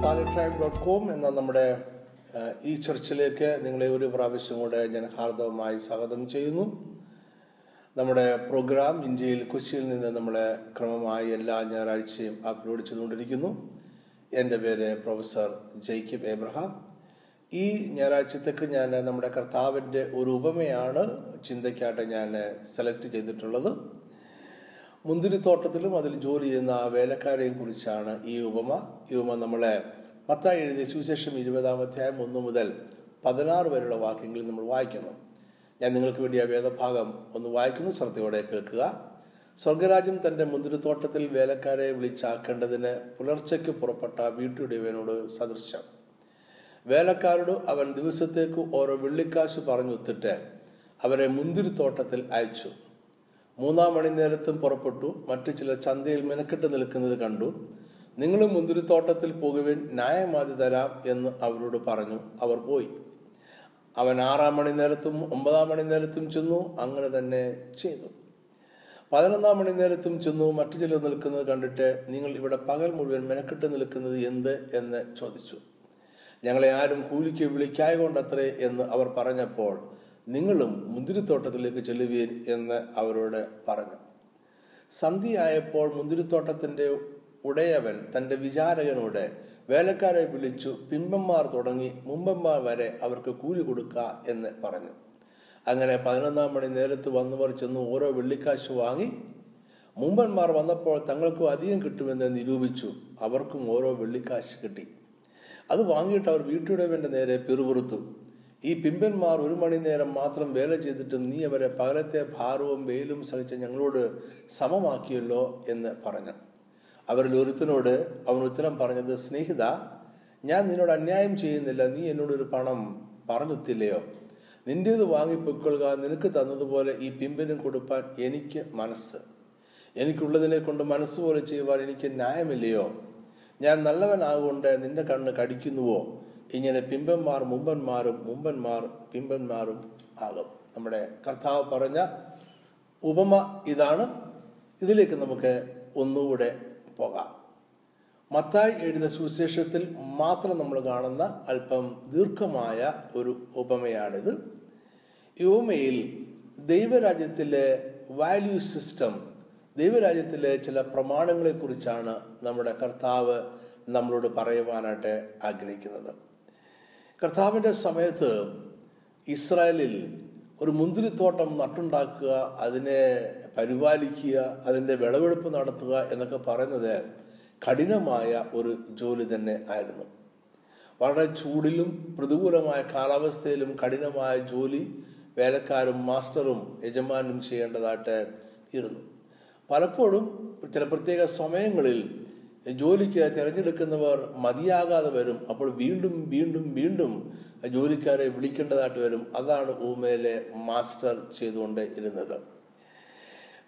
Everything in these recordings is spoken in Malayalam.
കോം എന്ന നമ്മുടെ ഈ ചർച്ചിലേക്ക് നിങ്ങളെ ഒരു പ്രാവശ്യം കൂടെ ഞാൻ ഹാർദവമായി സ്വാഗതം ചെയ്യുന്നു. നമ്മുടെ പ്രോഗ്രാം ഇന്ത്യയിൽ കൊച്ചിയിൽ നിന്ന് നമ്മളെ ക്രമമായി എല്ലാ ഞായറാഴ്ചയും അപ്ലോഡ് ചെയ്തുകൊണ്ടിരിക്കുന്നു എന്റെ പേര് പ്രൊഫസർ ജെയ്ക്കിബ് എബ്രഹാം ഈ ഞായറാഴ്ചത്തേക്ക് ഞാൻ നമ്മുടെ കർത്താവിന്റെ ഒരു ഉപമയാണ് ചിന്തയ്ക്കായിട്ട് ഞാൻ സെലക്ട് ചെയ്തിട്ടുള്ളത്. മുന്തിരിത്തോട്ടത്തിലും അതിൽ ജോലി ചെയ്യുന്ന ആ വേലക്കാരെയും കുറിച്ചാണ് ഈ ഉപമ. ഈ ഉപമ നമ്മളെ മത്തായി എഴുതിയ സുവിശേഷം ഇരുപതാം അധ്യായം ഒന്ന് മുതൽ പതിനാറ് വരെയുള്ള വാക്യങ്ങളിൽ നമ്മൾ വായിക്കുന്നു. ഞാൻ നിങ്ങൾക്ക് വേണ്ടി ആ വേദഭാഗം ഒന്ന് വായിക്കുന്നു. ശ്രദ്ധയോടെ കേൾക്കുക. സ്വർഗരാജ്യം തന്റെ മുന്തിരിത്തോട്ടത്തിൽ വേലക്കാരെ വിളിച്ചാക്കേണ്ടതിന് പുലർച്ചയ്ക്ക് പുറപ്പെട്ട വീട്ടുടയവനോട് സദൃശം വേലക്കാരോട് അവൻ ദിവസത്തേക്ക് ഓരോ വെള്ളിക്കാശ് പറഞ്ഞൊത്തിട്ട് അവരെ മുന്തിരിത്തോട്ടത്തിൽ അയച്ചു. മൂന്നാം മണി നേരത്തും പുറപ്പെട്ടു. മറ്റു ചിലർ ചന്തയിൽ മെനക്കെട്ട് നിൽക്കുന്നത് കണ്ടു. നിങ്ങളും മുന്തിരിത്തോട്ടത്തിൽ പോകുവാൻ ന്യായമാതി തരാം എന്ന് അവരോട് പറഞ്ഞു. അവർ പോയി. അവൻ ആറാം മണി നേരത്തും ഒമ്പതാം മണി നേരത്തും ചെന്നു. അങ്ങനെ തന്നെ ചെയ്തു. പതിനൊന്നാം മണി നേരത്തും ചെന്നു. മറ്റു ചിലർ നിൽക്കുന്നത് കണ്ടിട്ട് നിങ്ങൾ ഇവിടെ പകൽ മുഴുവൻ മെനക്കെട്ട് നിൽക്കുന്നത് എന്ത് എന്ന് ചോദിച്ചു. ഞങ്ങളെ ആരും കൂലിക്ക് വിളിക്കായ കൊണ്ടത്രേ എന്ന് അവർ പറഞ്ഞപ്പോൾ നിങ്ങളും മുന്തിരിത്തോട്ടത്തിലേക്ക് ചെല്ലുവീൻ എന്ന് അവരോട് പറഞ്ഞു. സന്ധ്യയായപ്പോൾ മുന്തിരിത്തോട്ടത്തിന്റെ ഉടയവൻ തന്റെ വിചാരകനോട് വേലക്കാരെ വിളിച്ചു പിമ്പന്മാർ തുടങ്ങി മുമ്പന്മാർ വരെ അവർക്ക് കൂലി കൊടുക്ക എന്ന് പറഞ്ഞു. അങ്ങനെ പതിനൊന്നാം മണി നേരത്ത് വന്നവർ ചെന്ന് ഓരോ വെള്ളിക്കാശ് വാങ്ങി. മുമ്പന്മാർ വന്നപ്പോൾ തങ്ങൾക്കും അധികം കിട്ടുമെന്ന് നിരൂപിച്ചു. അവർക്കും ഓരോ വെള്ളിക്കാശ് കിട്ടി. അത് വാങ്ങിയിട്ട് അവർ വീട്ടുടവന്റെ നേരെ പിറുപിറുത്തു. ഈ പിമ്പന്മാർ ഒരു മണി നേരം മാത്രം വേല ചെയ്തിട്ടും നീ അവരെ പകലത്തെ ഭാരവും വെയിലും സഹിച്ച് ഞങ്ങളോട് സമമാക്കിയല്ലോ എന്ന് പറഞ്ഞു. അവരിൽ ഒരുത്തനോട് അവൻ ഉത്തരം പറഞ്ഞത് സ്നേഹിത ഞാൻ നിന്നോട് അന്യായം ചെയ്യുന്നില്ല. നീ എന്നോട് ഒരു പണം പറഞ്ഞെത്തില്ലയോ നിന്റേത് വാങ്ങിപ്പൊക്കൊള്ളുക നിനക്ക് തന്നതുപോലെ ഈ പിമ്പനും കൊടുപ്പാൻ എനിക്ക് മനസ്സ്. എനിക്കുള്ളതിനെ കൊണ്ട് മനസ്സ് പോലെ ചെയ്യുവാൻ എനിക്ക് ന്യായമില്ലയോ? ഞാൻ നല്ലവനാകൊണ്ട് നിന്റെ കണ്ണ് കടിക്കുന്നുവോ? ഇങ്ങനെ പിമ്പന്മാർ മുമ്പന്മാരും മുമ്പന്മാർ പിമ്പന്മാരും ആകും. നമ്മുടെ കർത്താവ് പറഞ്ഞ ഉപമ ഇതാണ്. ഇതിലേക്ക് നമുക്ക് ഒന്നുകൂടെ പോകാം. മത്തായി എഴുതിയ സുവിശേഷത്തിൽ മാത്രം നമ്മൾ കാണുന്ന അല്പം ദീർഘമായ ഒരു ഉപമയാണിത്. ഈ ഉപമയിൽ ദൈവരാജ്യത്തിലെ വാല്യൂ സിസ്റ്റം ദൈവരാജ്യത്തിലെ ചില പ്രമാണങ്ങളെക്കുറിച്ചാണ് നമ്മുടെ കർത്താവ് നമ്മളോട് പറയുവാനായിട്ട് ആഗ്രഹിക്കുന്നത്. കർത്താവിന്റെ സമയത്ത് ഇസ്രായേലിൽ ഒരു മുന്തിരിത്തോട്ടം നട്ടുണ്ടാക്കുക അതിനെ പരിപാലിക്കുക അതിന്റെ വിളവെടുപ്പ് നടത്തുക എന്നൊക്കെ പറയുന്നത് കഠിനമായ ഒരു ജോലി തന്നെ ആയിരുന്നു. വളരെ ചൂടിലും പ്രതികൂലമായ കാലാവസ്ഥയിലും കഠിനമായ ജോലി വേലക്കാരും മാസ്റ്ററും യജമാനും ചെയ്യേണ്ടതായിട്ട് ഇരുന്നു. പലപ്പോഴും ചില പ്രത്യേക സമയങ്ങളിൽ ജോലിക്ക് തിരഞ്ഞെടുക്കുന്നവർ മതിയാകാതെ വരും. അപ്പോൾ വീണ്ടും വീണ്ടും വീണ്ടും ജോലിക്കാരെ വിളിക്കേണ്ടതായിട്ട് വരും. അതാണ് ഊമയിലെ മാസ്റ്റർ ചെയ്തുകൊണ്ട് ഇരുന്നത്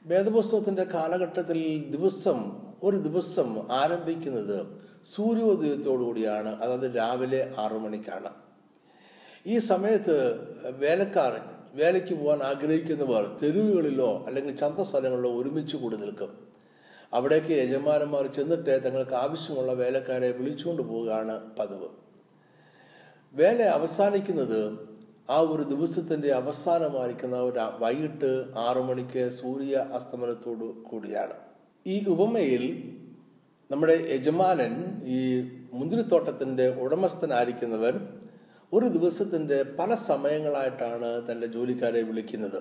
വേദപുസ്തകത്തിന്റെ കാലഘട്ടത്തിൽ ദിവസം ഒരു ദിവസം ആരംഭിക്കുന്നത് സൂര്യോദയത്തോടു കൂടിയാണ്. അതായത് രാവിലെ ആറു മണിക്കാണ്. ഈ സമയത്ത് വേലക്കാർ വേലയ്ക്ക് പോകാൻ ആഗ്രഹിക്കുന്നവർ തെരുവുകളിലോ അല്ലെങ്കിൽ ചന്ത സ്ഥലങ്ങളിലോ ഒരുമിച്ച് കൂടി നിൽക്കും. അവിടേക്ക് യജമാനന്മാർ ചെന്നിട്ട് തങ്ങൾക്ക് ആവശ്യമുള്ള വേലക്കാരെ വിളിച്ചുകൊണ്ട് പോവുകയാണ് പതിവ്. വേല അവസാനിക്കുന്നത് ആ ഒരു ദിവസത്തിന്റെ അവസാനമായിരിക്കുന്ന ഒരു വൈകിട്ട് ആറു മണിക്ക് സൂര്യ അസ്തമനത്തോടു കൂടിയാണ്. ഈ ഉപമയിൽ നമ്മുടെ യജമാനൻ ഈ മുന്തിരിത്തോട്ടത്തിന്റെ ഉടമസ്ഥനായിരിക്കുന്നവൻ ഒരു ദിവസത്തിന്റെ പല സമയങ്ങളായിട്ടാണ് തന്റെ ജോലിക്കാരെ വിളിക്കുന്നത്.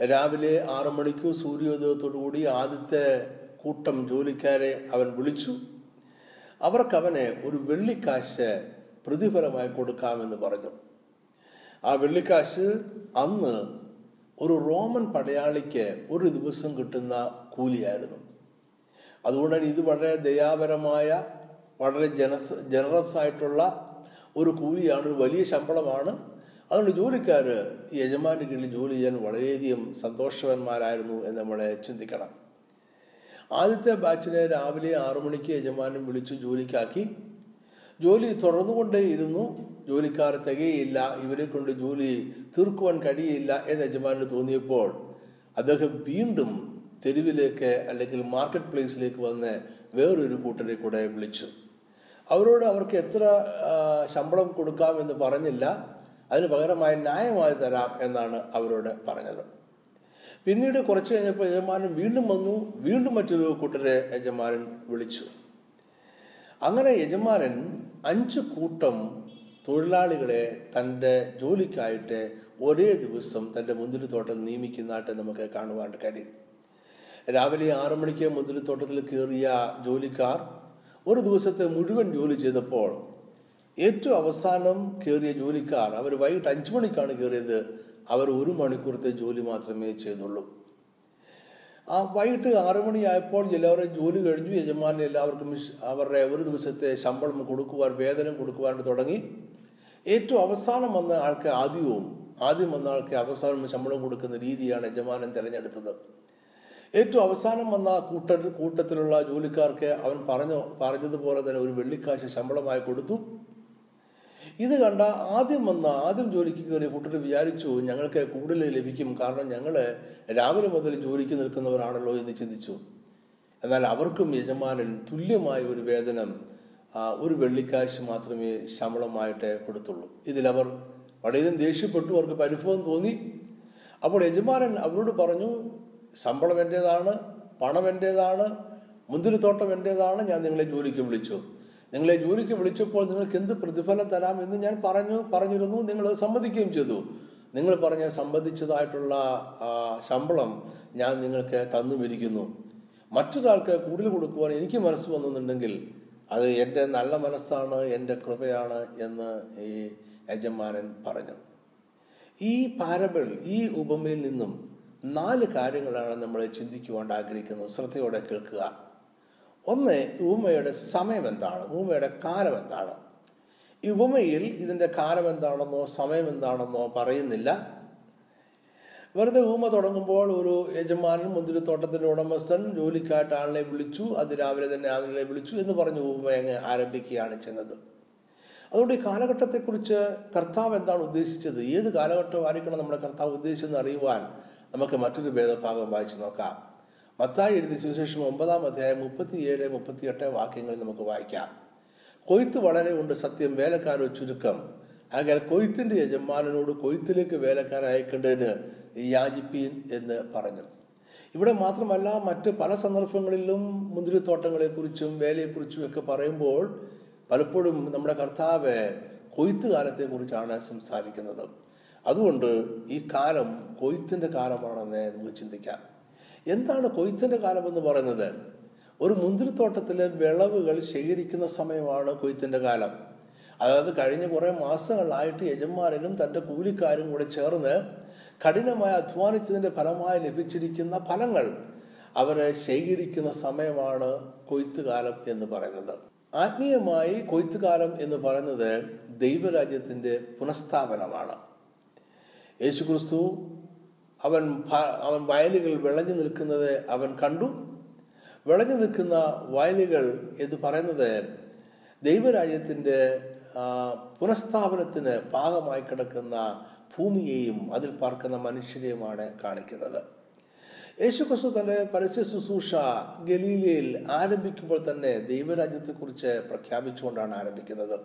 രാവിലെ ആറു മണിക്ക് സൂര്യോദയത്തോടു കൂടി ആദ്യത്തെ കൂട്ടം ജോലിക്കാരെ അവൻ വിളിച്ചു. അവർക്കവനെ ഒരു വെള്ളിക്കാശ് പ്രതിഫലമായി കൊടുക്കാമെന്ന് പറഞ്ഞു. ആ വെള്ളിക്കാശ് അന്ന് ഒരു റോമൻ പടയാളിക്ക് ഒരു ദിവസം കിട്ടുന്ന കൂലിയായിരുന്നു. അതുകൊണ്ട് ഇത് വളരെ ദയാപരമായ വളരെ ജനസ് ജനറസ് ആയിട്ടുള്ള ഒരു കൂലിയാണ് ഒരു വലിയ ശമ്പളമാണ്. അതുകൊണ്ട് ജോലിക്കാർ ഈ യജമാന്റെ കീഴിൽ ജോലി ചെയ്യാൻ വളരെയധികം സന്തോഷവാന്മാരായിരുന്നു എന്ന് നമ്മളെ ചിന്തിക്കണം. ആദ്യത്തെ ബാച്ചിനെ രാവിലെ ആറു മണിക്ക് യജമാനും വിളിച്ചു ജോലിക്കാക്കി. ജോലി തുടർന്നുകൊണ്ടേയിരുന്നു ജോലിക്കാർ തികയില്ല. ഇവരെ കൊണ്ട് ജോലി തീർക്കുവാൻ കഴിയില്ല എന്ന് യജമാനന് തോന്നിയപ്പോൾ അദ്ദേഹം വീണ്ടും തെരുവിലേക്ക് അല്ലെങ്കിൽ മാർക്കറ്റ് പ്ലേസിലേക്ക് വന്ന് വേറൊരു കൂട്ടരെ കൂടെ വിളിച്ചു. അവരോട് അവർക്ക് എത്ര ശമ്പളം ശമ്പളം കൊടുക്കാമെന്ന് പറഞ്ഞില്ല. അതിന് പകരമായി ന്യായമായി തരാം എന്നാണ് അവരോട് പറഞ്ഞത്. പിന്നീട് കുറച്ച് കഴിഞ്ഞപ്പോൾ യജമാനൻ വീണ്ടും വന്നു. വീണ്ടും മറ്റൊരു കൂട്ടരെ യജമാനൻ വിളിച്ചു. അങ്ങനെ യജമാനൻ അഞ്ച് കൂട്ടം തൊഴിലാളികളെ തന്റെ ജോലിക്കായിട്ട് ഒരേ ദിവസം തന്റെ മുന്തിരിത്തോട്ടം നിയമിക്കുന്നതായിട്ട് നമുക്ക് കാണുവാൻ കഴിയും. രാവിലെ ആറു മണിക്ക് മുന്തിരിത്തോട്ടത്തിൽ കയറിയ ജോലിക്കാർ ഒരു ദിവസത്തെ മുഴുവൻ ജോലി ചെയ്തപ്പോൾ ഏറ്റവും അവസാനം കയറിയ ജോലിക്കാർ അവർ വൈകിട്ട് അഞ്ചു മണിക്കാണ് കയറിയത് അവർ ഒരു മണിക്കൂറത്തെ ജോലി മാത്രമേ ചെയ്തുള്ളൂ. ആ വൈകിട്ട് ആറു മണിയായപ്പോൾ എല്ലാവരും ജോലി കഴിഞ്ഞു. യജമാനൻ എല്ലാവർക്കും അവരുടെ ഒരു ദിവസത്തെ ശമ്പളം കൊടുക്കുവാൻ വേതനം കൊടുക്കുവാനായിട്ട് തുടങ്ങി. ഏറ്റവും അവസാനം വന്ന ആൾക്ക് ആദ്യവും ആദ്യം വന്ന ആൾക്ക് അവസാനം ശമ്പളം കൊടുക്കുന്ന രീതിയാണ് യജമാനൻ തിരഞ്ഞെടുത്തത്. ഏറ്റവും അവസാനം വന്ന കൂട്ട കൂട്ടത്തിലുള്ള ജോലിക്കാർക്ക് അവൻ പറഞ്ഞു പറഞ്ഞതുപോലെ തന്നെ ഒരു വെള്ളിക്കാശ് ശമ്പളമായി കൊടുത്തു. ഇത് കണ്ട ആദ്യം വന്ന ആദ്യം ജോലിക്ക് കയറിയ കൂട്ടർ വിചാരിച്ചു ഞങ്ങൾക്ക് കൂടുതൽ ലഭിക്കും കാരണം ഞങ്ങൾ രാവിലെ മുതൽ ജോലിക്ക് നിൽക്കുന്നവരാണല്ലോ എന്ന് ചിന്തിച്ചു. എന്നാൽ അവർക്കും യജമാനൻ തുല്യമായ ഒരു വേതനം ഒരു വെള്ളിക്കാശ് മാത്രമേ ശമ്പളമായിട്ട് കൊടുത്തുള്ളൂ. ഇതിലവർ വളരെയധികം ദേഷ്യപ്പെട്ടു അവർക്ക് പരിഭവം തോന്നി. അപ്പോൾ യജമാനൻ അവരോട് പറഞ്ഞു ശമ്പളം എന്റേതാണ് പണം എന്റേതാണ് മുന്തിരിത്തോട്ടം എന്റേതാണ് ഞാൻ നിങ്ങളെ ജോലിക്ക് വിളിച്ചു. നിങ്ങളെ ജോലിക്ക് വിളിച്ചപ്പോൾ നിങ്ങൾക്ക് എന്ത് പ്രതിഫലം തരാം എന്ന് ഞാൻ പറഞ്ഞു പറഞ്ഞിരുന്നു. നിങ്ങൾ സമ്മതിക്കുകയും ചെയ്തു. നിങ്ങൾ പറഞ്ഞ സംബന്ധിച്ചതായിട്ടുള്ള ശമ്പളം ഞാൻ നിങ്ങൾക്ക് തന്നു തന്നുമിരിക്കുന്നു. മറ്റൊരാൾക്ക് കൂടുതൽ കൊടുക്കുവാൻ എനിക്ക് മനസ്സ് വന്നിട്ടുണ്ടെങ്കിൽ അത് എന്റെ നല്ല മനസ്സാണ് എന്റെ കൃപയാണ് എന്ന് ഈ യജമാനൻ പറഞ്ഞു. ഈ പാരബിൾ ഈ ഉപമയിൽ നിന്നും നാല് കാര്യങ്ങളാണ് നമ്മൾ ചിന്തിക്കുവാൻ ആഗ്രഹിക്കുന്നത്. ശ്രദ്ധയോടെ കേൾക്കുക. ഒന്ന് ഉപമയുടെ സമയം എന്താണ് ഉപമയുടെ കാലം എന്താണ് ഈ ഉപമയിൽ ഇതിന്റെ കാലം എന്താണെന്നോ സമയം എന്താണെന്നോ പറയുന്നില്ല. വെറുതെ ഊമ തുടങ്ങുമ്പോൾ ഒരു യജമാനൻ മുന്തിരിത്തോട്ടത്തിന്റെ ഉടമസ്ഥൻ ജോലിക്കായിട്ട് ആളിനെ വിളിച്ചു. അത് രാവിലെ തന്നെ ആളുകളെ വിളിച്ചു എന്ന് പറഞ്ഞ് ഊമ അങ്ങ് ആരംഭിക്കുകയാണ് ചെയ്യുന്നത്. അതുകൊണ്ട് ഈ കാലഘട്ടത്തെക്കുറിച്ച് കർത്താവ് എന്താണ് ഉദ്ദേശിച്ചത്? ഏത് കാലഘട്ടമായിരിക്കണം നമ്മുടെ കർത്താവ് ഉദ്ദേശിച്ചെന്ന് അറിയുവാൻ നമുക്ക് മറ്റൊരു ഭേദഭാഗം വായിച്ചു നോക്കാം. മത്തായി എഴുതിയ സുവിശേഷം ഒമ്പതാം അധ്യായം മുപ്പത്തിയേഴ് മുപ്പത്തിയെട്ട് വാക്യങ്ങൾ നമുക്ക് വായിക്കാം. കൊയ്ത്ത് വളരെ ഉണ്ട് സത്യം വേലക്കാരോ ചുരുക്കം. ആകയാൽ കൊയ്ത്തിന്റെ യജമാനനോട് കൊയ്ത്തിലേക്ക് വേലക്കാരെ അയക്കേണ്ടതിന് യാചിപ്പീൻ എന്ന് പറഞ്ഞു. ഇവിടെ മാത്രമല്ല മറ്റ് പല സന്ദർഭങ്ങളിലും മുന്തിരിത്തോട്ടങ്ങളെക്കുറിച്ചും വേലയെക്കുറിച്ചും ഒക്കെ പറയുമ്പോൾ പലപ്പോഴും നമ്മുടെ കർത്താവ് കൊയ്ത്ത് കാലത്തെക്കുറിച്ചാണ് സംസാരിക്കുന്നത്. അതുകൊണ്ട് ഈ കാലം കൊയ്ത്തിന്റെ കാലമാണെന്ന് നമുക്ക് ചിന്തിക്കാം. എന്താണ് കൊയ്ത്തിന്റെ കാലം എന്ന് പറയുന്നത്? ഒരു മുന്തിരിത്തോട്ടത്തിലെ വിളവുകൾ ശേഖരിക്കുന്ന സമയമാണ് കൊയ്ത്തിന്റെ കാലം. അതായത് കഴിഞ്ഞ കുറേ മാസങ്ങളായിട്ട് യജമാനനും തന്റെ കൂലിക്കാരും കൂടെ ചേർന്ന് കഠിനമായി അധ്വാനിച്ചതിന്റെ ഫലമായി ലഭിച്ചിരിക്കുന്ന ഫലങ്ങൾ അവരെ ശേഖരിക്കുന്ന സമയമാണ് കൊയ്ത്തുകാലം എന്ന് പറയുന്നത്. ആത്മീയമായി കൊയ്ത്തുകാലം എന്ന് പറയുന്നത് ദൈവരാജ്യത്തിന്റെ പുനഃസ്ഥാപനമാണ്. യേശുക്രിസ്തു അവൻ അവൻ വയലുകൾ വിളഞ്ഞു നിൽക്കുന്നത് അവൻ കണ്ടു. വിളഞ്ഞു നിൽക്കുന്ന വയലുകൾ എന്ന് പറയുന്നത് ദൈവരാജ്യത്തിന്റെ പുനഃസ്ഥാപനത്തിന് പാകമായി കിടക്കുന്ന ഭൂമിയെയും അതിൽ പാർക്കുന്ന മനുഷ്യരെയുമാണ് കാണിക്കുന്നത്. യേശുക്രിസ്തു തന്റെ പരസ്യ ശുശ്രൂഷ ഗലീലയിൽ ആരംഭിക്കുമ്പോൾ തന്നെ ദൈവരാജ്യത്തെക്കുറിച്ച് പ്രഖ്യാപിച്ചുകൊണ്ടാണ് ആരംഭിക്കുന്നത്.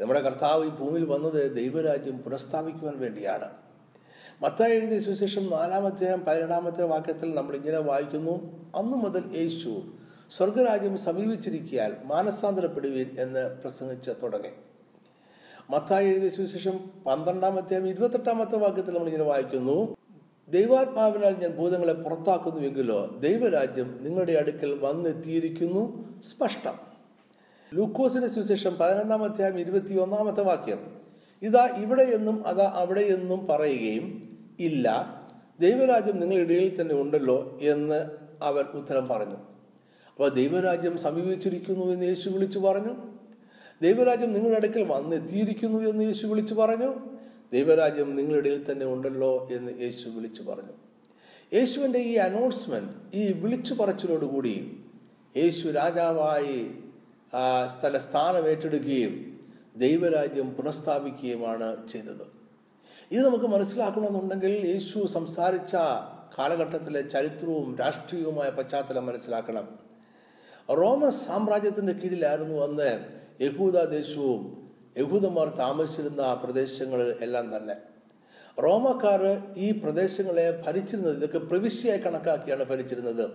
നമ്മുടെ കർത്താവ് ഈ ഭൂമിയിൽ വന്നത് ദൈവരാജ്യം പുനഃസ്ഥാപിക്കുവാൻ വേണ്ടിയാണ്. മത്തായി എഴുതിയ സുവിശേഷം നാലാമത്തെ പതിനെട്ടാമത്തെ വാക്യത്തിൽ നമ്മൾ ഇങ്ങനെ വായിക്കുന്നു. അന്നു മുതൽ യേശു സ്വർഗരാജ്യം സമീപിച്ചിരിക്കാൻ മാനസാന്തരപ്പെടുവീൻ എന്ന് പ്രസംഗിച്ച് തുടങ്ങി. മത്തായി എഴുതിയ സുവിശേഷം പന്ത്രണ്ടാമത്തെയും ഇരുപത്തെട്ടാമത്തെ വാക്യത്തിൽ നമ്മൾ ഇങ്ങനെ വായിക്കുന്നു. ദൈവാത്മാവിനാൽ ഞാൻ ഭൂതങ്ങളെ പുറത്താക്കുന്നുവെങ്കിലോ ദൈവരാജ്യം നിങ്ങളുടെ അടുക്കൽ വന്നെത്തിയിരിക്കുന്നു. സ്പഷ്ടം. ലൂക്കോസിന്റെ സുവിശേഷം പതിനൊന്നാമത്തെ ഇരുപത്തി ഒന്നാമത്തെ വാക്യം. ഇതാ ഇവിടെ എന്നും അതാ അവിടെ എന്നും പറയുകയും ഇല്ല. ദൈവരാജ്യം നിങ്ങളുടെ ഇടയിൽ തന്നെ ഉണ്ടല്ലോ എന്ന് അവൻ ഉത്തരം പറഞ്ഞു. അപ്പോൾ ദൈവരാജ്യം സമീപിച്ചിരിക്കുന്നു എന്ന് യേശു വിളിച്ചു പറഞ്ഞു. ദൈവരാജ്യം നിങ്ങളുടെ അടുക്കൽ വന്നെത്തിയിരിക്കുന്നു എന്ന് യേശു വിളിച്ചു പറഞ്ഞു. ദൈവരാജ്യം നിങ്ങളുടെ ഇടയിൽ തന്നെ ഉണ്ടല്ലോ എന്ന് യേശു വിളിച്ചു പറഞ്ഞു. യേശുവിന്റെ ഈ അനൗൺസ്മെന്റ് ഈ വിളിച്ചു പറച്ചിലോടുകൂടി യേശു രാജാവായി സ്ഥല സ്ഥാനമേറ്റെടുക്കുകയും ദൈവരാജ്യം പുനഃസ്ഥാപിക്കുകയുമാണ് ചെയ്തത്. ഇത് നമുക്ക് മനസ്സിലാക്കണമെന്നുണ്ടെങ്കിൽ യേശു സംസാരിച്ച കാലഘട്ടത്തിലെ ചരിത്രവും രാഷ്ട്രീയവുമായ പശ്ചാത്തലം മനസ്സിലാക്കണം. റോമൻ സാമ്രാജ്യത്തിന്റെ കീഴിലായിരുന്നു അന്ന് യഹൂദ ദേശവും യഹൂദന്മാർ താമസിച്ചിരുന്ന പ്രദേശങ്ങൾ എല്ലാം തന്നെ. റോമക്കാർ ഈ പ്രദേശങ്ങളെ ഭരിച്ചിരുന്നത് ഇതൊക്കെ പ്രവിശ്യയായി കണക്കാക്കിയാണ് ഭരിച്ചിരുന്നത്.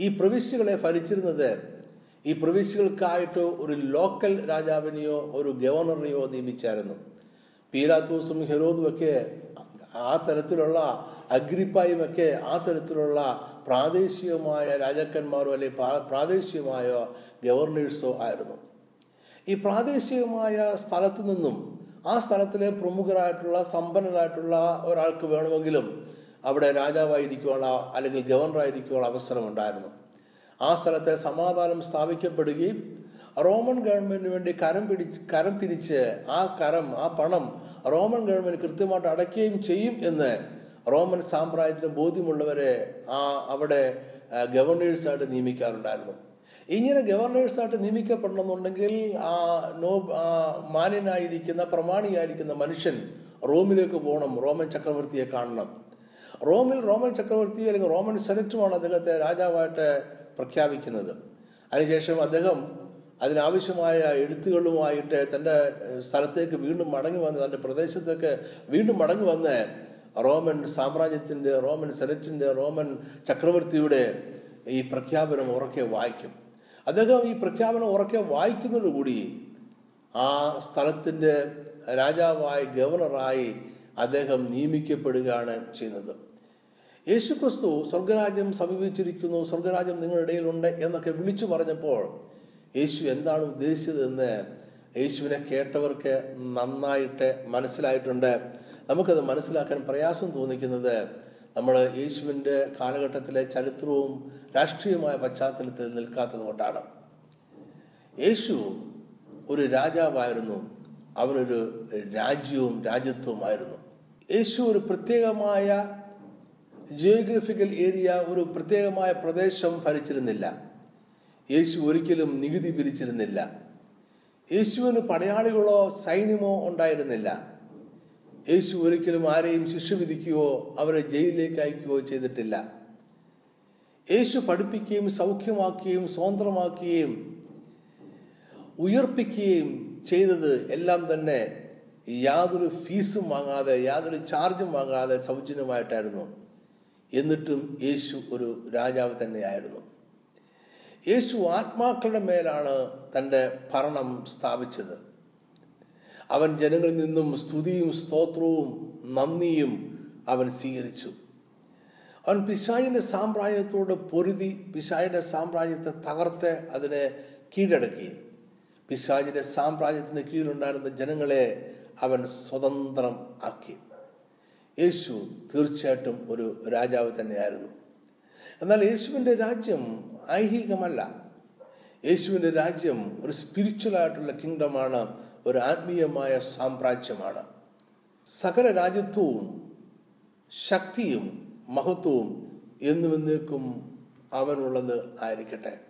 ഈ പ്രവിശ്യകളെ ഭരിച്ചിരുന്നത് ഈ പ്രവിശ്യകൾക്കായിട്ട് ഒരു ലോക്കൽ രാജാവിനെയോ ഒരു ഗവർണറെയോ നിയമിച്ചായിരുന്നു. പീലാത്തൂസും ഹെരോദും ഒക്കെ ആ തരത്തിലുള്ള അഗ്രിപ്പായും ഒക്കെ ആ തരത്തിലുള്ള പ്രാദേശികമായ രാജാക്കന്മാരോ അല്ലെങ്കിൽ പ്രാദേശികമായ ഗവർണേഴ്സോ ആയിരുന്നു. ഈ പ്രാദേശികമായ സ്ഥലത്തു നിന്നും ആ സ്ഥലത്തിലെ പ്രമുഖരായിട്ടുള്ള സമ്പന്നരായിട്ടുള്ള ഒരാൾക്ക് വേണമെങ്കിലും അവിടെ രാജാവായിരിക്കുവാനുള്ള അല്ലെങ്കിൽ ഗവർണറായിരിക്കുവാനുള്ള അവസരമുണ്ടായിരുന്നു. ആ സ്ഥലത്തെ സമാധാനം സ്ഥാപിക്കപ്പെടുകയും റോമൻ ഗവൺമെന്റിന് വേണ്ടി കരം പിടിച്ച് കരം പിരിച്ച് ആ കരം ആ പണം റോമൻ ഗവൺമെന്റ് കൃത്യമായിട്ട് അടയ്ക്കുകയും ചെയ്യും എന്ന് റോമൻ സാമ്രാജ്യത്തിന് ബോധ്യമുള്ളവരെ ആ അവിടെ ഗവർണേഴ്സായിട്ട് നിയമിക്കാറുണ്ടായിരുന്നു. ഇങ്ങനെ ഗവർണേഴ്സായിട്ട് നിയമിക്കപ്പെടണമെന്നുണ്ടെങ്കിൽ ആ നോ മാന്യനായിരിക്കുന്ന പ്രമാണിയായിരിക്കുന്ന മനുഷ്യൻ റോമിലേക്ക് പോകണം റോമൻ ചക്രവർത്തിയെ കാണണം. റോമിൽ റോമൻ ചക്രവർത്തി അല്ലെങ്കിൽ റോമൻ സെനറ്റുമാണ് അദ്ദേഹത്തെ രാജാവായിട്ട് പ്രഖ്യാപിക്കുന്നത്. അതിനുശേഷം അദ്ദേഹം അതിനാവശ്യമായ എഴുത്തുകളുമായിട്ട് തന്റെ സ്ഥലത്തേക്ക് വീണ്ടും മടങ്ങി വന്ന് തന്റെ പ്രദേശത്തേക്ക് വീണ്ടും മടങ്ങി വന്ന് റോമൻ സാമ്രാജ്യത്തിന്റെ റോമൻ സെനറ്റിന്റെ റോമൻ ചക്രവർത്തിയുടെ ഈ പ്രഖ്യാപനം ഉറക്കെ വായിക്കും. അദ്ദേഹം ഈ പ്രഖ്യാപനം ഉറക്കെ വായിക്കുന്നതോടുകൂടി ആ സ്ഥലത്തിന്റെ രാജാവായി ഗവർണറായി അദ്ദേഹം നിയമിക്കപ്പെടുകയാണ് ചെയ്യുന്നത്. യേശുക്രിസ്തു സ്വർഗരാജ്യം സമീപിച്ചിരിക്കുന്നു സ്വർഗരാജ്യം നിങ്ങളുടെ ഇടയിലുണ്ട് എന്നൊക്കെ വിളിച്ചു പറഞ്ഞപ്പോൾ യേശു എന്താണ് ഉദ്ദേശിച്ചതെന്ന് യേശുവിനെ കേട്ടവർക്ക് നന്നായിട്ട് മനസ്സിലായിട്ടുണ്ട്. നമുക്കത് മനസ്സിലാക്കാൻ പ്രയാസം തോന്നിക്കുന്നത് നമ്മൾ യേശുവിന്റെ കാലഘട്ടത്തിലെ ചരിത്രവും രാഷ്ട്രീയമായ പശ്ചാത്തലത്തിൽ നിൽക്കാത്തത് കൊണ്ടാണ്. യേശു ഒരു രാജാവായിരുന്നു. അവനൊരു രാജ്യവും രാജ്യത്വമായിരുന്നു യേശു ഒരു പ്രത്യേകമായ ജിയോഗ്രഫിക്കൽ ഏരിയ ഒരു പ്രത്യേകമായ പ്രദേശം ഭരിച്ചിരുന്നില്ല. യേശു ഒരിക്കലും നികുതി പിരിച്ചിരുന്നില്ല. യേശുവിന് പടയാളികളോ സൈന്യമോ ഉണ്ടായിരുന്നില്ല. യേശു ഒരിക്കലും ആരെയും ശിക്ഷ വിധിക്കുകയോ അവരെ ജയിലിലേക്ക് അയക്കുകയോ ചെയ്തിട്ടില്ല. യേശു പഠിപ്പിക്കുകയും സൗഖ്യമാക്കുകയും സ്വതന്ത്രമാക്കുകയും ഉയർപ്പിക്കുകയും ചെയ്തത് എല്ലാം തന്നെ യാതൊരു ഫീസും വാങ്ങാതെ യാതൊരു ചാർജും വാങ്ങാതെ സൗജന്യമായിട്ടായിരുന്നു. എന്നിട്ടും യേശു ഒരു രാജാവ് തന്നെയായിരുന്നു. യേശു ആത്മാക്കളുടെ മേലാണ് തന്റെ ഭരണം സ്ഥാപിച്ചത്. അവൻ ജനങ്ങളിൽ നിന്നും സ്തുതിയും സ്തോത്രവും നന്ദിയും അവൻ സ്വീകരിച്ചു. അവൻ പിശായിന്റെ സാമ്രാജ്യത്തോട് പൊരുതി പിശായിന്റെ സാമ്രാജ്യത്തെ തകർത്ത് അതിനെ കീഴടക്കി. പിശാജിന്റെ സാമ്രാജ്യത്തിന് കീഴിലുണ്ടായിരുന്ന ജനങ്ങളെ അവൻ സ്വതന്ത്രം ആക്കി. യേശു തീർച്ചയായിട്ടും ഒരു രാജാവ് തന്നെയായിരുന്നു. എന്നാൽ യേശുവിന്റെ രാജ്യം ഐഹികമല്ല. യേശുവിന്റെ രാജ്യം ഒരു സ്പിരിച്വൽ ആയിട്ടുള്ള കിങ്ഡമാണ് ഒരു ആത്മീയമായ സാമ്രാജ്യമാണ്. സകല രാജ്യത്വവും ശക്തിയും മഹത്വവും എന്നുവെന്നേക്കും അവനുള്ളത് ആയിരിക്കട്ടെ.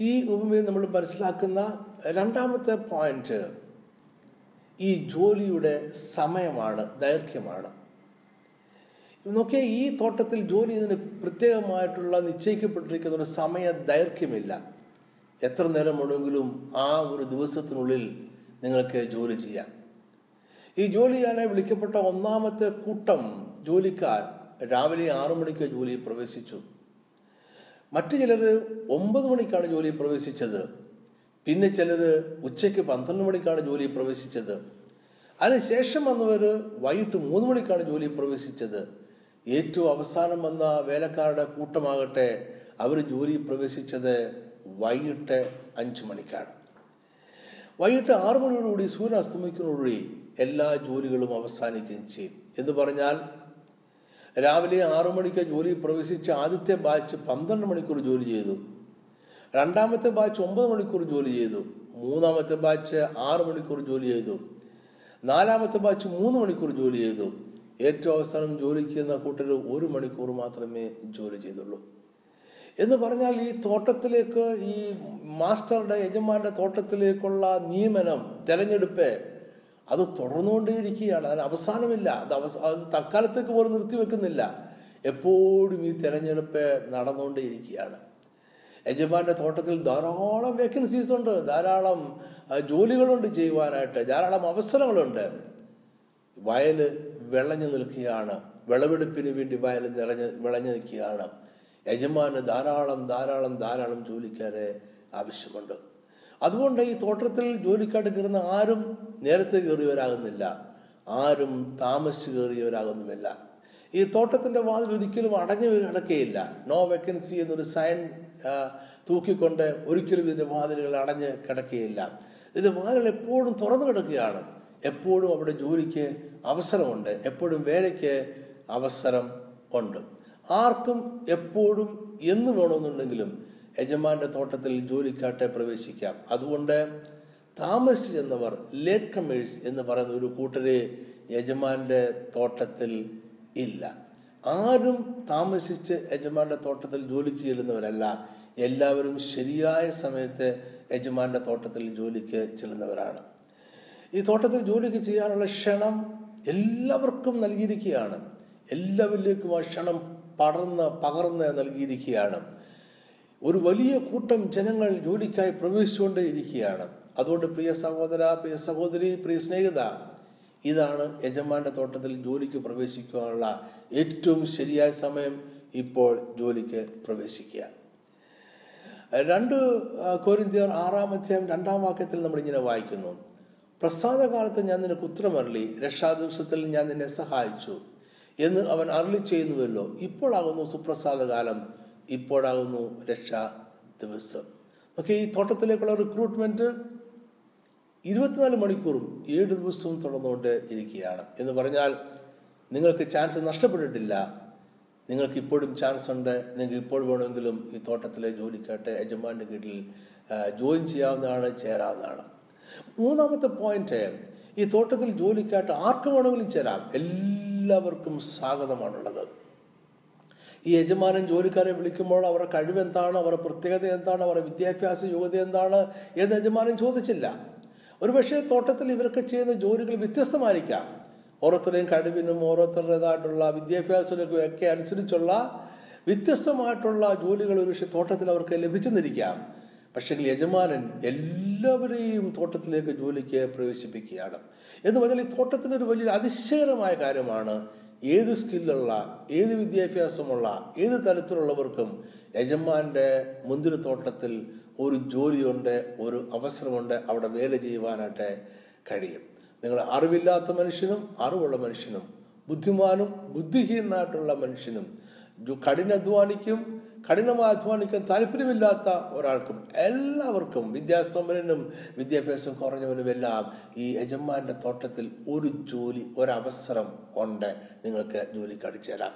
ഈ ഉപമയിൽ നമ്മൾ മനസ്സിലാക്കുന്ന രണ്ടാമത്തെ പോയിന്റ് ഈ ജോലിയുടെ സമയമാണ് ദൈർഘ്യമാണ്. നോക്കിയാൽ ഈ തോട്ടത്തിൽ ജോലി ഇതിന് പ്രത്യേകമായിട്ടുള്ള നിശ്ചയിക്കപ്പെട്ടിരിക്കുന്ന ഒരു സമയ ദൈർഘ്യമില്ല. എത്ര നേരം വേണമെങ്കിലും ആ ഒരു ദിവസത്തിനുള്ളിൽ നിങ്ങൾക്ക് ജോലി ചെയ്യാം. ഈ ജോലി ചെയ്യാനായി വിളിക്കപ്പെട്ട ഒന്നാമത്തെ കൂട്ടം ജോലിക്കാർ രാവിലെ ആറു മണിക്ക് ജോലിയിൽ പ്രവേശിച്ചു. മറ്റു ചിലർ ഒമ്പത് മണിക്കാണ് ജോലിയിൽ പ്രവേശിച്ചത്. പിന്നെ ചിലർ ഉച്ചയ്ക്ക് പന്ത്രണ്ട് മണിക്കാണ് ജോലിയിൽ പ്രവേശിച്ചത്. അതിനുശേഷം വന്നവർ വൈകിട്ട് മൂന്ന് മണിക്കാണ് ജോലിയിൽ പ്രവേശിച്ചത്. ഏറ്റവും അവസാനം വന്ന വേലക്കാരുടെ കൂട്ടമാകട്ടെ അവർ ജോലി പ്രവേശിച്ചത് വൈകിട്ട് അഞ്ചു മണിക്കാണ്. വൈകിട്ട് ആറു മണിയോടുകൂടി സൂര്യൻ അസ്തമിക്കുന്നതോടുകൂടി എല്ലാ ജോലികളും അവസാനിക്കുകയും ചെയ്യും. എന്ന് പറഞ്ഞാൽ രാവിലെ ആറു മണിക്ക് ജോലി പ്രവേശിച്ച ആദ്യത്തെ ബാച്ച് പന്ത്രണ്ട് മണിക്കൂർ ജോലി ചെയ്തു. രണ്ടാമത്തെ ബാച്ച് ഒമ്പത് മണിക്കൂർ ജോലി ചെയ്തു. മൂന്നാമത്തെ ബാച്ച് ആറ് മണിക്കൂർ ജോലി ചെയ്തു. നാലാമത്തെ ബാച്ച് മൂന്ന് മണിക്കൂർ ജോലി ചെയ്തു. ഏറ്റവും അവസാനം ജോലി ചെയ്യുന്ന കൂട്ടർ ഒരു മണിക്കൂർ മാത്രമേ ജോലി ചെയ്തുള്ളൂ. എന്ന് പറഞ്ഞാൽ ഈ തോട്ടത്തിലേക്ക് ഈ മാസ്റ്ററുടെ യജമാന്റെ തോട്ടത്തിലേക്കുള്ള നിയമനം തെരഞ്ഞെടുപ്പ് അത് തുടർന്നുകൊണ്ടേയിരിക്കുകയാണ്. അതിന് അവസാനമില്ല. അത് അവസ അത് തൽക്കാലത്തേക്ക് പോലും നിർത്തിവെക്കുന്നില്ല. എപ്പോഴും ഈ തെരഞ്ഞെടുപ്പ് നടന്നുകൊണ്ടേയിരിക്കുകയാണ്. യജമാന്റെ തോട്ടത്തിൽ ധാരാളം വേക്കൻസീസ് ഉണ്ട്. ധാരാളം ജോലികളുണ്ട് ചെയ്യുവാനായിട്ട്. ധാരാളം അവസരങ്ങളുണ്ട്. വയൽ വിളഞ്ഞു നിൽക്കുകയാണ്. വിളവെടുപ്പിന് വേണ്ടി വയൽ നിറഞ്ഞ് വിളഞ്ഞു നിൽക്കുകയാണ്. യജമാന് ധാരാളം ധാരാളം ധാരാളം ജോലിക്കാരെ ആവശ്യമുണ്ട്. അതുകൊണ്ട് ഈ തോട്ടത്തിൽ ജോലിക്കാട്ട് കയറുന്ന ആരും നേരത്തെ കയറിയവരാകുന്നില്ല. ആരും താമസിച്ച് കയറിയവരാകുന്നുമില്ല. ഈ തോട്ടത്തിന്റെ വാതിൽ ഒരിക്കലും അടഞ്ഞു കിടക്കുകയില്ല. നോ വെക്കൻസി എന്നൊരു സൈൻ തൂക്കിക്കൊണ്ട് ഒരിക്കലും ഇതിന്റെ വാതിലുകൾ അടഞ്ഞ് കിടക്കുകയില്ല. ഇതിന്റെ വാതിലുകൾ എപ്പോഴും തുറന്നു കിടക്കുകയാണ്. എപ്പോഴും അവിടെ ജോലിക്ക് അവസരമുണ്ട്. എപ്പോഴും വേലയ്ക്ക് അവസരം ഉണ്ട്. ആർക്കും എപ്പോഴും എന്ന് വേണമെന്നുണ്ടെങ്കിലും യജമാന്റെ തോട്ടത്തിൽ ജോലിക്കാട്ടെ പ്രവേശിക്കാം. അതുകൊണ്ട് താമസിച്ചു ചെന്നവർ ലേറ്റ് കമേഴ്സ് എന്ന് പറയുന്ന ഒരു കൂട്ടരെ യജമാന്റെ തോട്ടത്തിൽ ഇല്ല. ആരും താമസിച്ച് യജമാന്റെ തോട്ടത്തിൽ ജോലിക്ക് ചെല്ലുന്നവരല്ല എല്ലാവരും ശരിയായ സമയത്ത് യജമാന്റെ തോട്ടത്തിൽ ജോലിക്ക് ചെല്ലുന്നവരാണ്. ഈ തോട്ടത്തിൽ ജോലിക്ക് ചെയ്യാനുള്ള ക്ഷണം എല്ലാവർക്കും നൽകിയിരിക്കുകയാണ്. എല്ലാവരിലേക്കും ആ ക്ഷണം പടർന്ന് പകർന്ന് നൽകിയിരിക്കുകയാണ്. ഒരു വലിയ കൂട്ടം ജനങ്ങൾ ജോലിക്കായി പ്രവേശിച്ചുകൊണ്ടേ ഇരിക്കുകയാണ് അതുകൊണ്ട് പ്രിയ സഹോദര പ്രിയ സഹോദരി പ്രിയ സ്നേഹിത ഇതാണ് യജമാന്റെ തോട്ടത്തിൽ ജോലിക്ക് പ്രവേശിക്കാനുള്ള ഏറ്റവും ശരിയായ സമയം ഇപ്പോൾ ജോലിക്ക് പ്രവേശിക്കുക. രണ്ട് കൊരിന്ത്യർ ആറാം അധ്യായം രണ്ടാം വാക്യത്തിൽ നമ്മൾ ഇങ്ങനെ വായിക്കുന്നു. പ്രസാദകാലത്ത് ഞാൻ നിനക്ക് ഉത്തരമരളി രക്ഷാദിവസത്തിൽ ഞാൻ നിന്നെ സഹായിച്ചു എന്ന് അവൻ അരളി ചെയ്യുന്നുവല്ലോ. ഇപ്പോഴാകുന്നു സുപ്രസാദകാലം. ഇപ്പോഴാകുന്നു രക്ഷാ ദിവസം ഓക്കെ ഈ തോട്ടത്തിലേക്കുള്ള റിക്രൂട്ട്മെന്റ് ഇരുപത്തിനാല് മണിക്കൂറും ഏഴ് ദിവസവും തുടർന്നുകൊണ്ട് ഇരിക്കുകയാണ്. എന്ന് പറഞ്ഞാൽ നിങ്ങൾക്ക് ചാൻസ് നഷ്ടപ്പെട്ടിട്ടില്ല. നിങ്ങൾക്ക് ഇപ്പോഴും ചാൻസ് ഉണ്ട്. നിങ്ങൾക്ക് ഇപ്പോൾ വേണമെങ്കിലും ഈ തോട്ടത്തിലെ ജോലിക്കായിട്ട് യജമാന്റെ കീഴിൽ ജോയിൻ ചെയ്യാവുന്നതാണ് ചേരാവുന്നതാണ്. മൂന്നാമത്തെ പോയിന്റ് ഈ തോട്ടത്തിൽ ജോലിക്കായിട്ട് ആർക്ക് വേണമെങ്കിലും ചേരാം. എല്ലാവർക്കും സ്വാഗതമാണുള്ളത്. ഈ യജമാനൻ ജോലിക്കാരെ വിളിക്കുമ്പോൾ അവരുടെ കഴിവ് എന്താണ്? അവരുടെ പ്രത്യേകത എന്താണ്? അവരുടെ വിദ്യാഭ്യാസ യോഗ്യത എന്താണ്? എന്ന് യജമാനൻ ചോദിച്ചില്ല. ഒരുപക്ഷെ തോട്ടത്തിൽ ഇവരൊക്കെ ചെയ്യുന്ന ജോലികൾ വ്യത്യസ്തമായിരിക്കാം. ഓരോരുത്തരുടെയും കഴിവിനും ഓരോരുത്തരുടേതായിട്ടുള്ള വിദ്യാഭ്യാസത്തിനും ഒക്കെ അനുസരിച്ചുള്ള വ്യത്യസ്തമായിട്ടുള്ള ജോലികൾ ഒരുപക്ഷെ തോട്ടത്തിൽ അവർക്ക് ലഭിച്ചെന്നിരിക്കാം. പക്ഷേ യജമാനൻ എല്ലാവരെയും തോട്ടത്തിലേക്ക് ജോലിക്ക് പ്രവേശിപ്പിക്കുകയാണ്. എന്ന് പറഞ്ഞാൽ ഈ തോട്ടത്തിനൊരു വലിയൊരു അതിശയകരമായ കാര്യമാണ് ഏത് സ്കില്ലുള്ള ഏത് വിദ്യാഭ്യാസമുള്ള ഏത് തരത്തിലുള്ളവർക്കും യജമാന്റെ മുന്തിരിത്തോട്ടത്തിൽ ഒരു ജോലിയുണ്ട് ഒരു അവസരമുണ്ട് അവിടെ വേല ചെയ്യുവാനായിട്ട് കഴിയും. നിങ്ങൾ അറിവില്ലാത്ത മനുഷ്യനും അറിവുള്ള മനുഷ്യനും ബുദ്ധിമാനും ബുദ്ധിഹീനനായിട്ടുള്ള മനുഷ്യനും കഠിനാധ്വാനിക്കും കഠിനമായി അധ്വാനിക്കാൻ താല്പര്യമില്ലാത്ത ഒരാൾക്കും എല്ലാവർക്കും വിദ്യാസമ്പന്നനും വിദ്യാഭ്യാസം കുറഞ്ഞവനും എല്ലാം ഈ യജമാന്റെ തോട്ടത്തിൽ ഒരു ജോലി ഒരവസരം ഉണ്ട് നിങ്ങൾക്ക് ജോലി കടിച്ചേരാം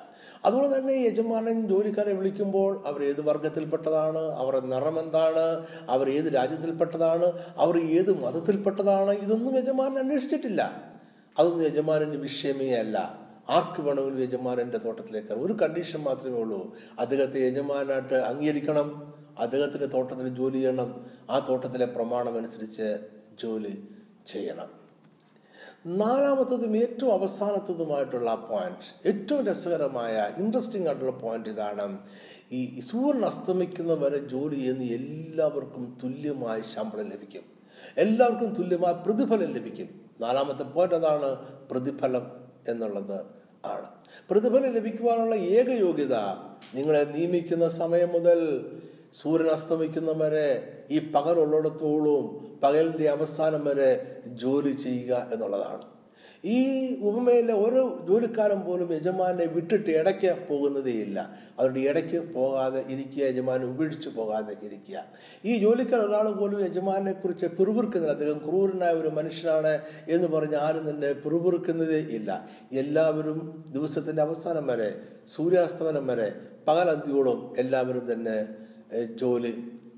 അതുപോലെ തന്നെ യജമാനൻ ജോലിക്കാരെ വിളിക്കുമ്പോൾ അവർ ഏത് വർഗത്തിൽപ്പെട്ടതാണ് അവരുടെ നിറം എന്താണ് അവർ ഏത് രാജ്യത്തിൽപ്പെട്ടതാണ് അവർ ഏത് മതത്തിൽപ്പെട്ടതാണ് ഇതൊന്നും യജമാനൻ അന്വേഷിച്ചിട്ടില്ല. അതൊന്നും യജമാനന് വിഷയമേ അല്ല. ആർക്ക് വേണമെങ്കിലും യജമാനന്റെ തോട്ടത്തിലേക്ക് ഒരു കണ്ടീഷൻ മാത്രമേ ഉള്ളൂ. അദ്ദേഹത്തെ യജമാനായിട്ട് അംഗീകരിക്കണം. അദ്ദേഹത്തിന്റെ തോട്ടത്തിൽ ജോലി ചെയ്യണം. ആ തോട്ടത്തിലെ പ്രമാണം അനുസരിച്ച് ജോലി ചെയ്യണം. നാലാമത്തതും ഏറ്റവും അവസാനത്തതുമായിട്ടുള്ള പോയിന്റ് ഏറ്റവും രസകരമായ ഇൻട്രസ്റ്റിംഗ് ആയിട്ടുള്ള പോയിന്റ് ഇതാണ് ഈ സൂര്യൻ അസ്തമിക്കുന്ന വരെ ജോലി ചെയ്യുന്ന എല്ലാവർക്കും തുല്യമായ ശമ്പളം ലഭിക്കും. എല്ലാവർക്കും തുല്യമായ പ്രതിഫലം ലഭിക്കും. നാലാമത്തെ പോയിന്റ് അതാണ് പ്രതിഫലം. എന്നുള്ളത് ആണ്. പ്രതിഫലം ലഭിക്കുവാനുള്ള ഏക യോഗ്യത നിങ്ങളെ നിയമിക്കുന്ന സമയം മുതൽ സൂര്യൻ അസ്തമിക്കുന്ന വരെ ഈ പകലുള്ളിടത്തോളം പകലിന്റെ അവസാനം വരെ ജോലി ചെയ്യുക എന്നുള്ളതാണ്. ഈ ഉപമയിലെ ഒരു ജോലിക്കാരൻ പോലും യജമാനെ വിട്ടിട്ട് ഇടയ്ക്ക് പോകുന്നതേയില്ല അവരുടെ ഇടയ്ക്ക് പോകാതെ ഇരിക്കുക യജമാനെ ഉപേക്ഷിച്ച് പോകാതെ ഇരിക്കുക. ഈ ജോലിക്കാർ ഒരാൾ പോലും യജമാനെ കുറിച്ച് പിറുപിറുക്കുന്നില്ല. അദ്ദേഹം ക്രൂരനായ ഒരു മനുഷ്യനാണ് എന്ന് പറഞ്ഞ് ആരും തന്നെ പിറുപിറുക്കുന്നതേ ഇല്ല. എല്ലാവരും ദിവസത്തിന്റെ അവസാനം വരെ സൂര്യാസ്തമനം വരെ പകലന്തിയോളം എല്ലാവരും തന്നെ ജോലി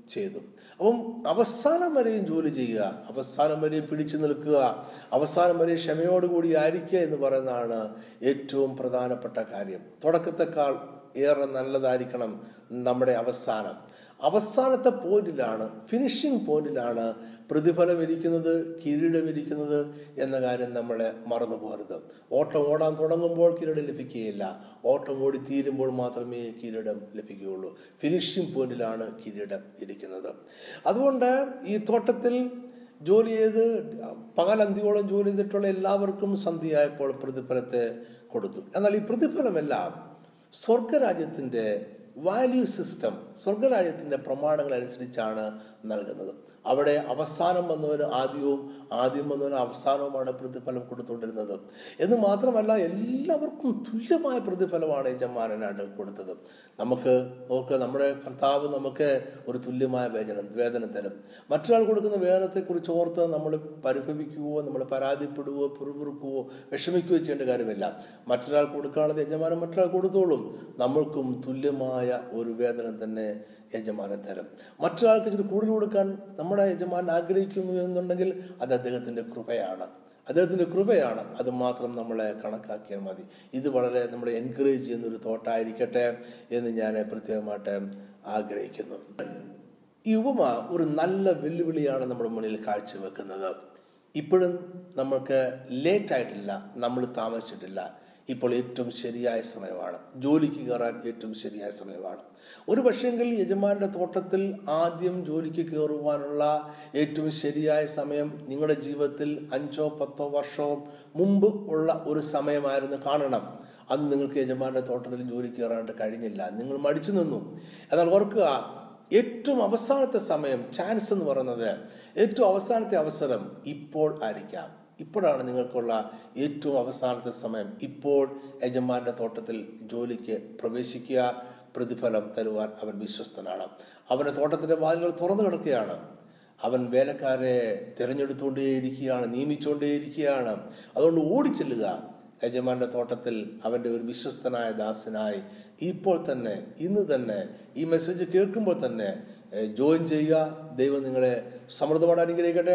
ചെയ്തു. അപ്പം അവസാനം വരെയും ജോലി ചെയ്യുക അവസാനം വരെയും പിടിച്ചു നിൽക്കുക അവസാനം വരെ ക്ഷമയോടുകൂടി ആയിരിക്കുക എന്ന് പറയുന്നതാണ് ഏറ്റവും പ്രധാനപ്പെട്ട കാര്യം. തുടക്കത്തെക്കാൾ ഏറെ നല്ലതായിരിക്കണം നമ്മുടെ അവസാനം. അവസാനത്തെ പോയിന്റിലാണ് ഫിനിഷിംഗ് പോയിന്റിലാണ് പ്രതിഫലം ഇരിക്കുന്നത് കിരീടം ഇരിക്കുന്നത് എന്ന കാര്യം നമ്മളെ മറന്നു പോകരുത്. ഓട്ടം ഓടാൻ തുടങ്ങുമ്പോൾ കിരീടം ലഭിക്കുകയില്ല. ഓട്ടം ഓടി തീരുമ്പോൾ മാത്രമേ കിരീടം ലഭിക്കുകയുള്ളൂ. ഫിനിഷിംഗ് പോയിന്റിലാണ് കിരീടം ഇരിക്കുന്നത്. അതുകൊണ്ട് ഈ തോട്ടത്തിൽ ജോലി ചെയ്ത് പകലന്തിയോളം ജോലി ചെയ്തിട്ടുള്ള എല്ലാവർക്കും സന്ധിയായപ്പോൾ പ്രതിഫലത്തെ കൊടുത്തു. എന്നാൽ ഈ പ്രതിഫലമെല്ലാം സ്വർഗരാജ്യത്തിന്റെ വാല്യൂ സിസ്റ്റം സ്വർഗരാജ്യത്തിന്റെ പ്രമാണങ്ങൾ അനുസരിച്ചാണ് നൽകുന്നത്. അവിടെ അവസാനം വന്നവന് ആദ്യവും ആദ്യം വന്നവന് അവസാനവുമാണ് പ്രതിഫലം കൊടുത്തുകൊണ്ടിരുന്നത്. എന്ന് മാത്രമല്ല എല്ലാവർക്കും തുല്യമായ പ്രതിഫലമാണ് യജമാനനായിട്ട് കൊടുത്തത്. നമുക്ക് നോക്ക് നമ്മുടെ കർത്താവ് നമുക്ക് ഒരു തുല്യമായ വേദന വേദന തരും. മറ്റൊരാൾ കൊടുക്കുന്ന വേദനത്തെക്കുറിച്ച് ഓർത്ത് നമ്മൾ പരിഭവിക്കുകയോ നമ്മൾ പരാതിപ്പെടുകയോ പിറുപിറുക്കുകയോ വിഷമിക്കുകയോ ചെയ്യേണ്ട കാര്യമില്ല. മറ്റൊരാൾ കൊടുക്കുകയാണെങ്കിൽ യജമാനൻ മറ്റൊരാൾ കൊടുത്തോളും. നമ്മൾക്കും തുല്യമായ ഒരു വേദന തന്നെ യജമാനൻ തരും. മറ്റൊരാൾക്ക് ഇച്ചിരി കൂടുതൽ കൊടുക്കാൻ നമ്മുടെ യജമാൻ ആഗ്രഹിക്കുന്നു എന്നുണ്ടെങ്കിൽ അത് അദ്ദേഹത്തിന്റെ കൃപയാണ്. അദ്ദേഹത്തിന്റെ കൃപയാണ്. അത് മാത്രം നമ്മളെ കണക്കാക്കിയാൽ മതി. ഇത് വളരെ നമ്മളെ എൻകറേജ് ചെയ്യുന്ന ഒരു തോട്ടായിരിക്കട്ടെ എന്ന് ഞാൻ പ്രത്യേകമായിട്ട് ആഗ്രഹിക്കുന്നു. ഈ ഉപമ ഒരു നല്ല വെല്ലുവിളിയാണ് നമ്മുടെ മുന്നിൽ കാഴ്ചവെക്കുന്നത്. ഇപ്പോഴും നമുക്ക് ലേറ്റ് ആയിട്ടില്ല. നമ്മൾ താമസിച്ചിട്ടില്ല. ഇപ്പോൾ ഏറ്റവും ശരിയായ സമയമാണ്. ജോലിക്ക് കയറാൻ ഏറ്റവും ശരിയായ സമയമാണ്. ഒരു പക്ഷേങ്കിൽ യജമാനന്റെ തോട്ടത്തിൽ ആദ്യം ജോലിക്ക് കയറുവാനുള്ള ഏറ്റവും ശരിയായ സമയം നിങ്ങളുടെ ജീവിതത്തിൽ അഞ്ചോ പത്തോ വർഷമോ മുമ്പ് ഉള്ള ഒരു സമയമായിരുന്നു കാണണം. അന്ന് നിങ്ങൾക്ക് യജമാന്റെ തോട്ടത്തിൽ ജോലി കയറാനായിട്ട് കഴിഞ്ഞില്ല. നിങ്ങൾ മടിച്ചു നിന്നു. എന്നാൽ ഓർക്കുക ഏറ്റവും അവസാനത്തെ സമയം ചാൻസ് എന്ന് പറയുന്നത് ഏറ്റവും അവസാനത്തെ അവസരം ഇപ്പോൾ ആയിരിക്കാം. ഇപ്പോഴാണ് നിങ്ങൾക്കുള്ള ഏറ്റവും അവസാനത്തെ സമയം. ഇപ്പോൾ യജമാന്റെ തോട്ടത്തിൽ ജോലിക്ക് പ്രവേശിക്കുക. പ്രതിഫലം തരുവാൻ അവൻ വിശ്വസ്തനാണ്. അവന്റെ തോട്ടത്തിന്റെ വാതിലുകൾ തുറന്നു കിടക്കുകയാണ്. അവൻ വേലക്കാരെ തിരഞ്ഞെടുത്തുകൊണ്ടേയിരിക്കുകയാണ് നിയമിച്ചുകൊണ്ടേയിരിക്കുകയാണ്. അതുകൊണ്ട് ഓടിച്ചെല്ലുക. യജമാന്റെ തോട്ടത്തിൽ അവന്റെ ഒരു വിശ്വസ്തനായ ദാസനായി ഇപ്പോൾ തന്നെ ഇന്ന് തന്നെ ഈ മെസ്സേജ് കേൾക്കുമ്പോൾ തന്നെ ജോയിൻ ചെയ്യുക. ദൈവം നിങ്ങളെ സമൃദ്ധമായിട്ട് അനുഗ്രഹിക്കട്ടെ.